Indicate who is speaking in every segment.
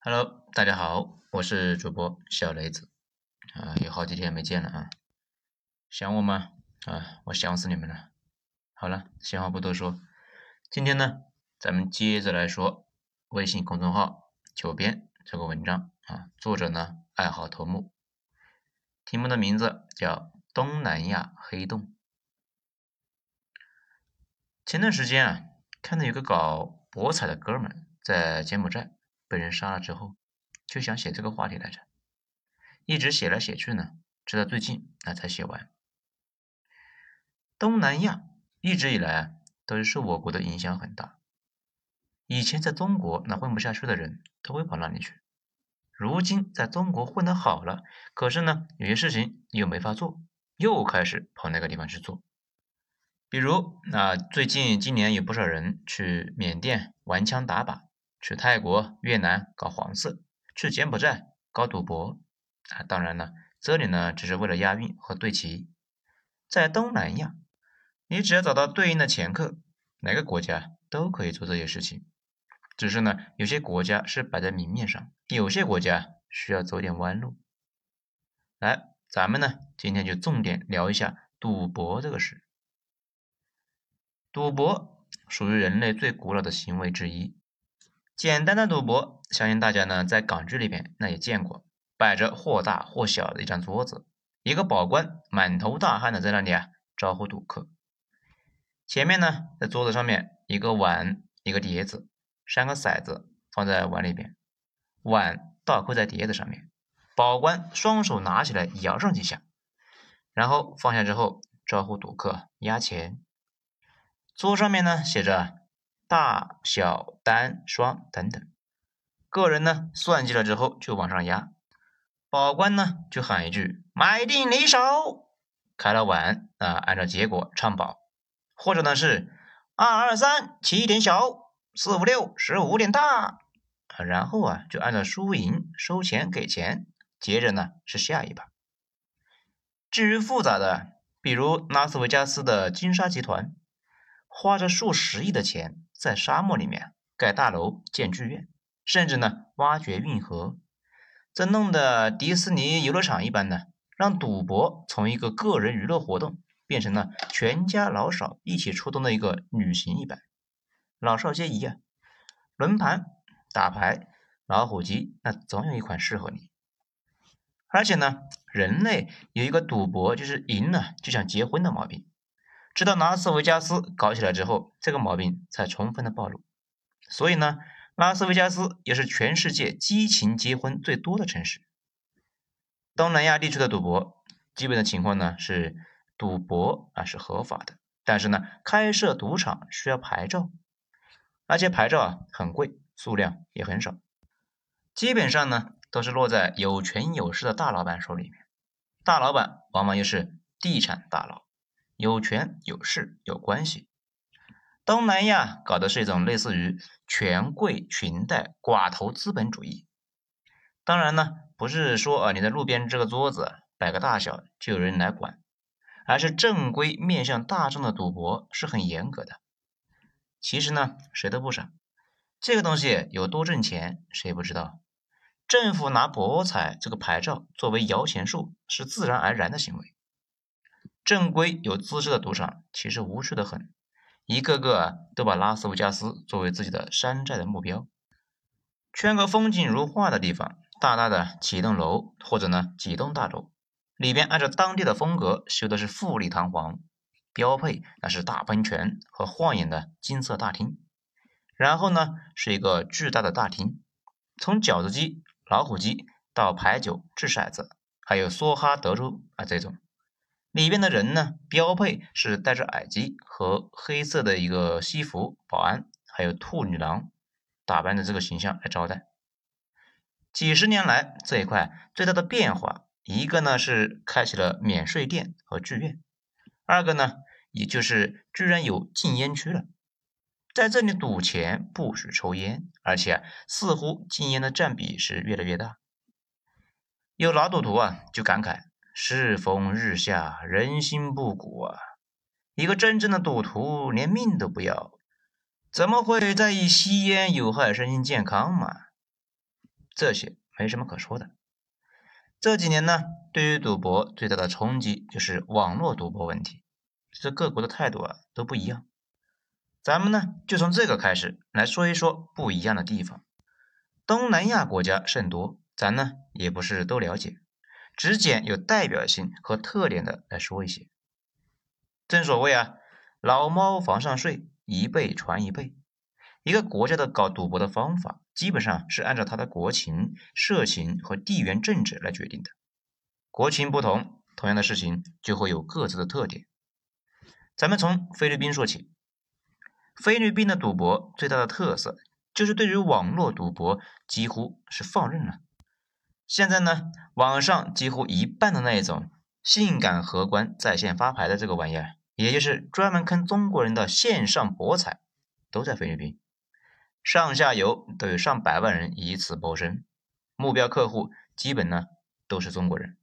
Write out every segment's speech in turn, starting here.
Speaker 1: Hello，大家好，我是主播小雷子啊，有好几天没见了啊，想我吗？啊，我想死你们了。好了，闲话不多说，今天呢，咱们接着来说微信公众号“九编”这个文章啊，作者呢爱好头目，题目的名字叫《东南亚黑洞》。前段时间啊，看到有个搞博彩的哥们在柬埔寨。被人杀了之后，就想写这个话题来着，一直写来写去呢，直到最近那才写完。东南亚一直以来啊都是受我国的影响很大，以前在中国那混不下去的人都会跑那里去，如今在中国混得好了，可是呢有些事情又没法做，又开始跑那个地方去做。比如那最近今年有不少人去缅甸玩枪打靶。去泰国、越南搞黄色，去柬埔寨搞赌博啊！当然了，这里呢只是为了押韵和对齐。在东南亚，你只要找到对应的掮客，哪个国家都可以做这些事情。只是呢，有些国家是摆在明面上，有些国家需要走点弯路。来，咱们呢今天就重点聊一下赌博这个事。赌博属于人类最古老的行为之一。简单的赌博，相信大家呢在港剧里边那也见过，摆着或大或小的一张桌子，一个保官满头大汗的在那里啊招呼赌客。前面呢在桌子上面一个碗，一个碟子，三个骰子放在碗里边，碗倒扣在碟子上面，保官双手拿起来摇上几下，然后放下之后招呼赌客压钱。桌上面呢写着。大小单双等等，个人呢算计了之后就往上压，保官呢就喊一句买定离手，开了碗啊，按照结果唱保，或者呢是二二三起点小，四五六十五点大，然后啊就按照输赢收钱给钱，接着呢是下一把。至于复杂的，比如拉斯维加斯的金沙集团，花着数十亿的钱。在沙漠里面盖大楼、建剧院，甚至呢挖掘运河，这弄得迪士尼游乐场一般呢，让赌博从一个个人娱乐活动变成了全家老少一起出动的一个旅行一般，老少皆宜啊！轮盘、打牌、老虎机，那总有一款适合你。而且呢，人类有一个赌博就是赢了就想结婚的毛病。直到拉斯维加斯搞起来之后，这个毛病才充分的暴露。所以呢，拉斯维加斯也是全世界激情结婚最多的城市。东南亚地区的赌博，基本的情况呢是赌博啊是合法的，但是呢开设赌场需要牌照，而且牌照啊很贵，数量也很少，基本上呢都是落在有权有势的大老板手里面。大老板往往又是地产大佬。有权有势有关系，东南亚搞的是一种类似于权贵裙带寡头资本主义。当然呢，不是说啊你在路边这个桌子摆个大小就有人来管，而是正规面向大众的赌博是很严格的。其实呢，谁都不傻，这个东西有多挣钱谁不知道？政府拿博彩这个牌照作为摇钱树是自然而然的行为。正规有资质的赌场其实无趣的很，一个个都把拉斯维加斯作为自己的山寨的目标，圈个风景如画的地方，大大的几栋楼或者呢几栋大楼，里边按照当地的风格修的是富丽堂皇，标配那是大喷泉和晃眼的金色大厅，然后呢是一个巨大的大厅，从饺子机、老虎机到牌九、掷骰子，还有梭哈德州啊这种。里边的人呢，标配是戴着耳机和黑色的一个西服，保安还有兔女郎打扮的这个形象来招待。几十年来，这一块最大的变化，一个呢是开启了免税店和剧院，二个呢，也就是居然有禁烟区了，在这里赌钱不许抽烟，而且似乎禁烟的占比是越来越大。有老赌徒啊，就感慨。世风日下，人心不古啊！一个真正的赌徒连命都不要，怎么会在意吸烟有害身心健康嘛？这些没什么可说的。这几年呢，对于赌博最大的冲击就是网络赌博问题，这各国的态度啊都不一样。咱们呢就从这个开始来说一说不一样的地方。东南亚国家甚多，咱呢也不是都了解，只捡有代表性和特点的来说一些。正所谓啊，老猫房上睡，一辈传一辈。一个国家的搞赌博的方法，基本上是按照它的国情、社情和地缘政治来决定的。国情不同，同样的事情就会有各自的特点。咱们从菲律宾说起。菲律宾的赌博最大的特色就是对于网络赌博几乎是放任了。现在呢，网上几乎一半的那一种性感荷官在线发牌的这个玩意儿，也就是专门坑中国人的线上博彩，都在菲律宾。上下游都有上百万人以此谋生，目标客户基本呢都是中国人。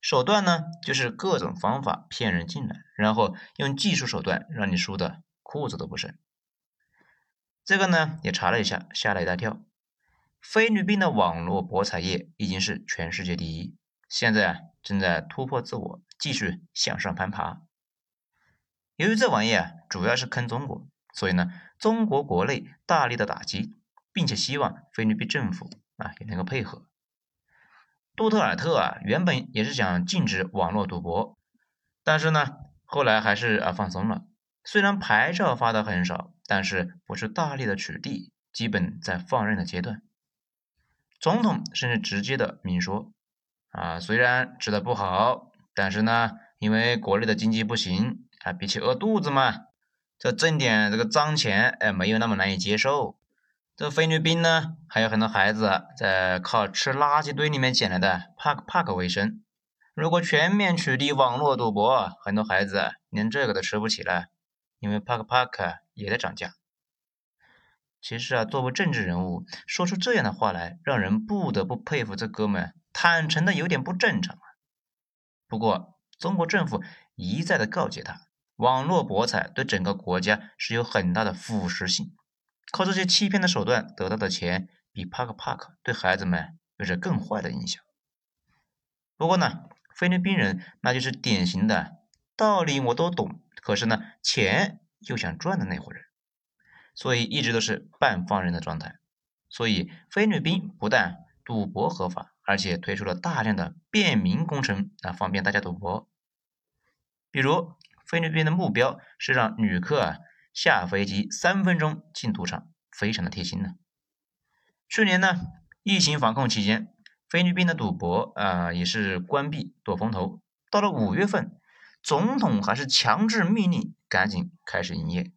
Speaker 1: 手段呢就是各种方法骗人进来，然后用技术手段让你输的裤子都不剩。这个呢也查了一下，吓了一大跳。菲律宾的网络博彩业已经是全世界第一，现在啊正在突破自我，继续向上攀爬。由于这玩意啊主要是坑中国。所以呢，中国国内大力的打击，并且希望菲律宾政府啊也能够配合。杜特尔特啊原本也是想禁止网络赌博，但是呢后来还是啊放松了。虽然牌照发的很少，但是不是大力的取缔，基本在放任的阶段。总统甚至直接的明说啊，虽然吃的不好，但是呢因为国内的经济不行啊，比起饿肚子嘛。这挣点这个脏钱，哎，没有那么难以接受。这菲律宾呢，还有很多孩子在靠吃垃圾堆里面捡来的帕克帕克为生。如果全面取缔网络赌博，很多孩子连这个都吃不起了，因为帕克帕克也在涨价。其实啊，作为政治人物，说出这样的话来，让人不得不佩服这哥们坦诚的有点不正常啊。不过，中国政府一再的告诫他。网络博彩对整个国家是有很大的腐蚀性，靠这些欺骗的手段得到的钱，比帕克帕克对孩子们有着更坏的影响。不过呢，菲律宾人那就是典型的道理我都懂，可是呢，钱又想赚的那伙人，所以一直都是半放任的状态。所以菲律宾不但赌博合法，而且推出了大量的便民工程啊，方便大家赌博，比如。菲律宾的目标是让旅客啊下飞机三分钟进赌场，非常的贴心呢。去年呢，疫情防控期间，菲律宾的赌博啊也是关闭躲风头。到了五月份，总统还是强制命令赶紧开始营业。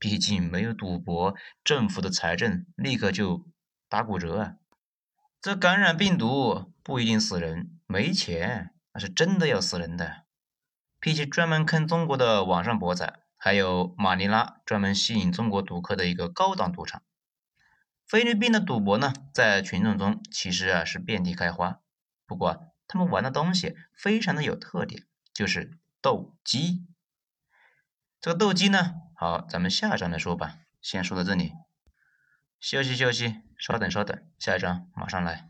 Speaker 1: 毕竟没有赌博，政府的财政立刻就打骨折啊。这感染病毒不一定死人，没钱那是真的要死人的。比起专门坑中国的网上博彩，还有马尼拉专门吸引中国赌客的一个高档赌场。菲律宾的赌博呢，在群众中其实啊是遍地开花。不过他们玩的东西非常的有特点，就是斗鸡。这个斗鸡呢，好，咱们下一章来说吧。先说到这里，休息休息，稍等稍等，下一章马上来。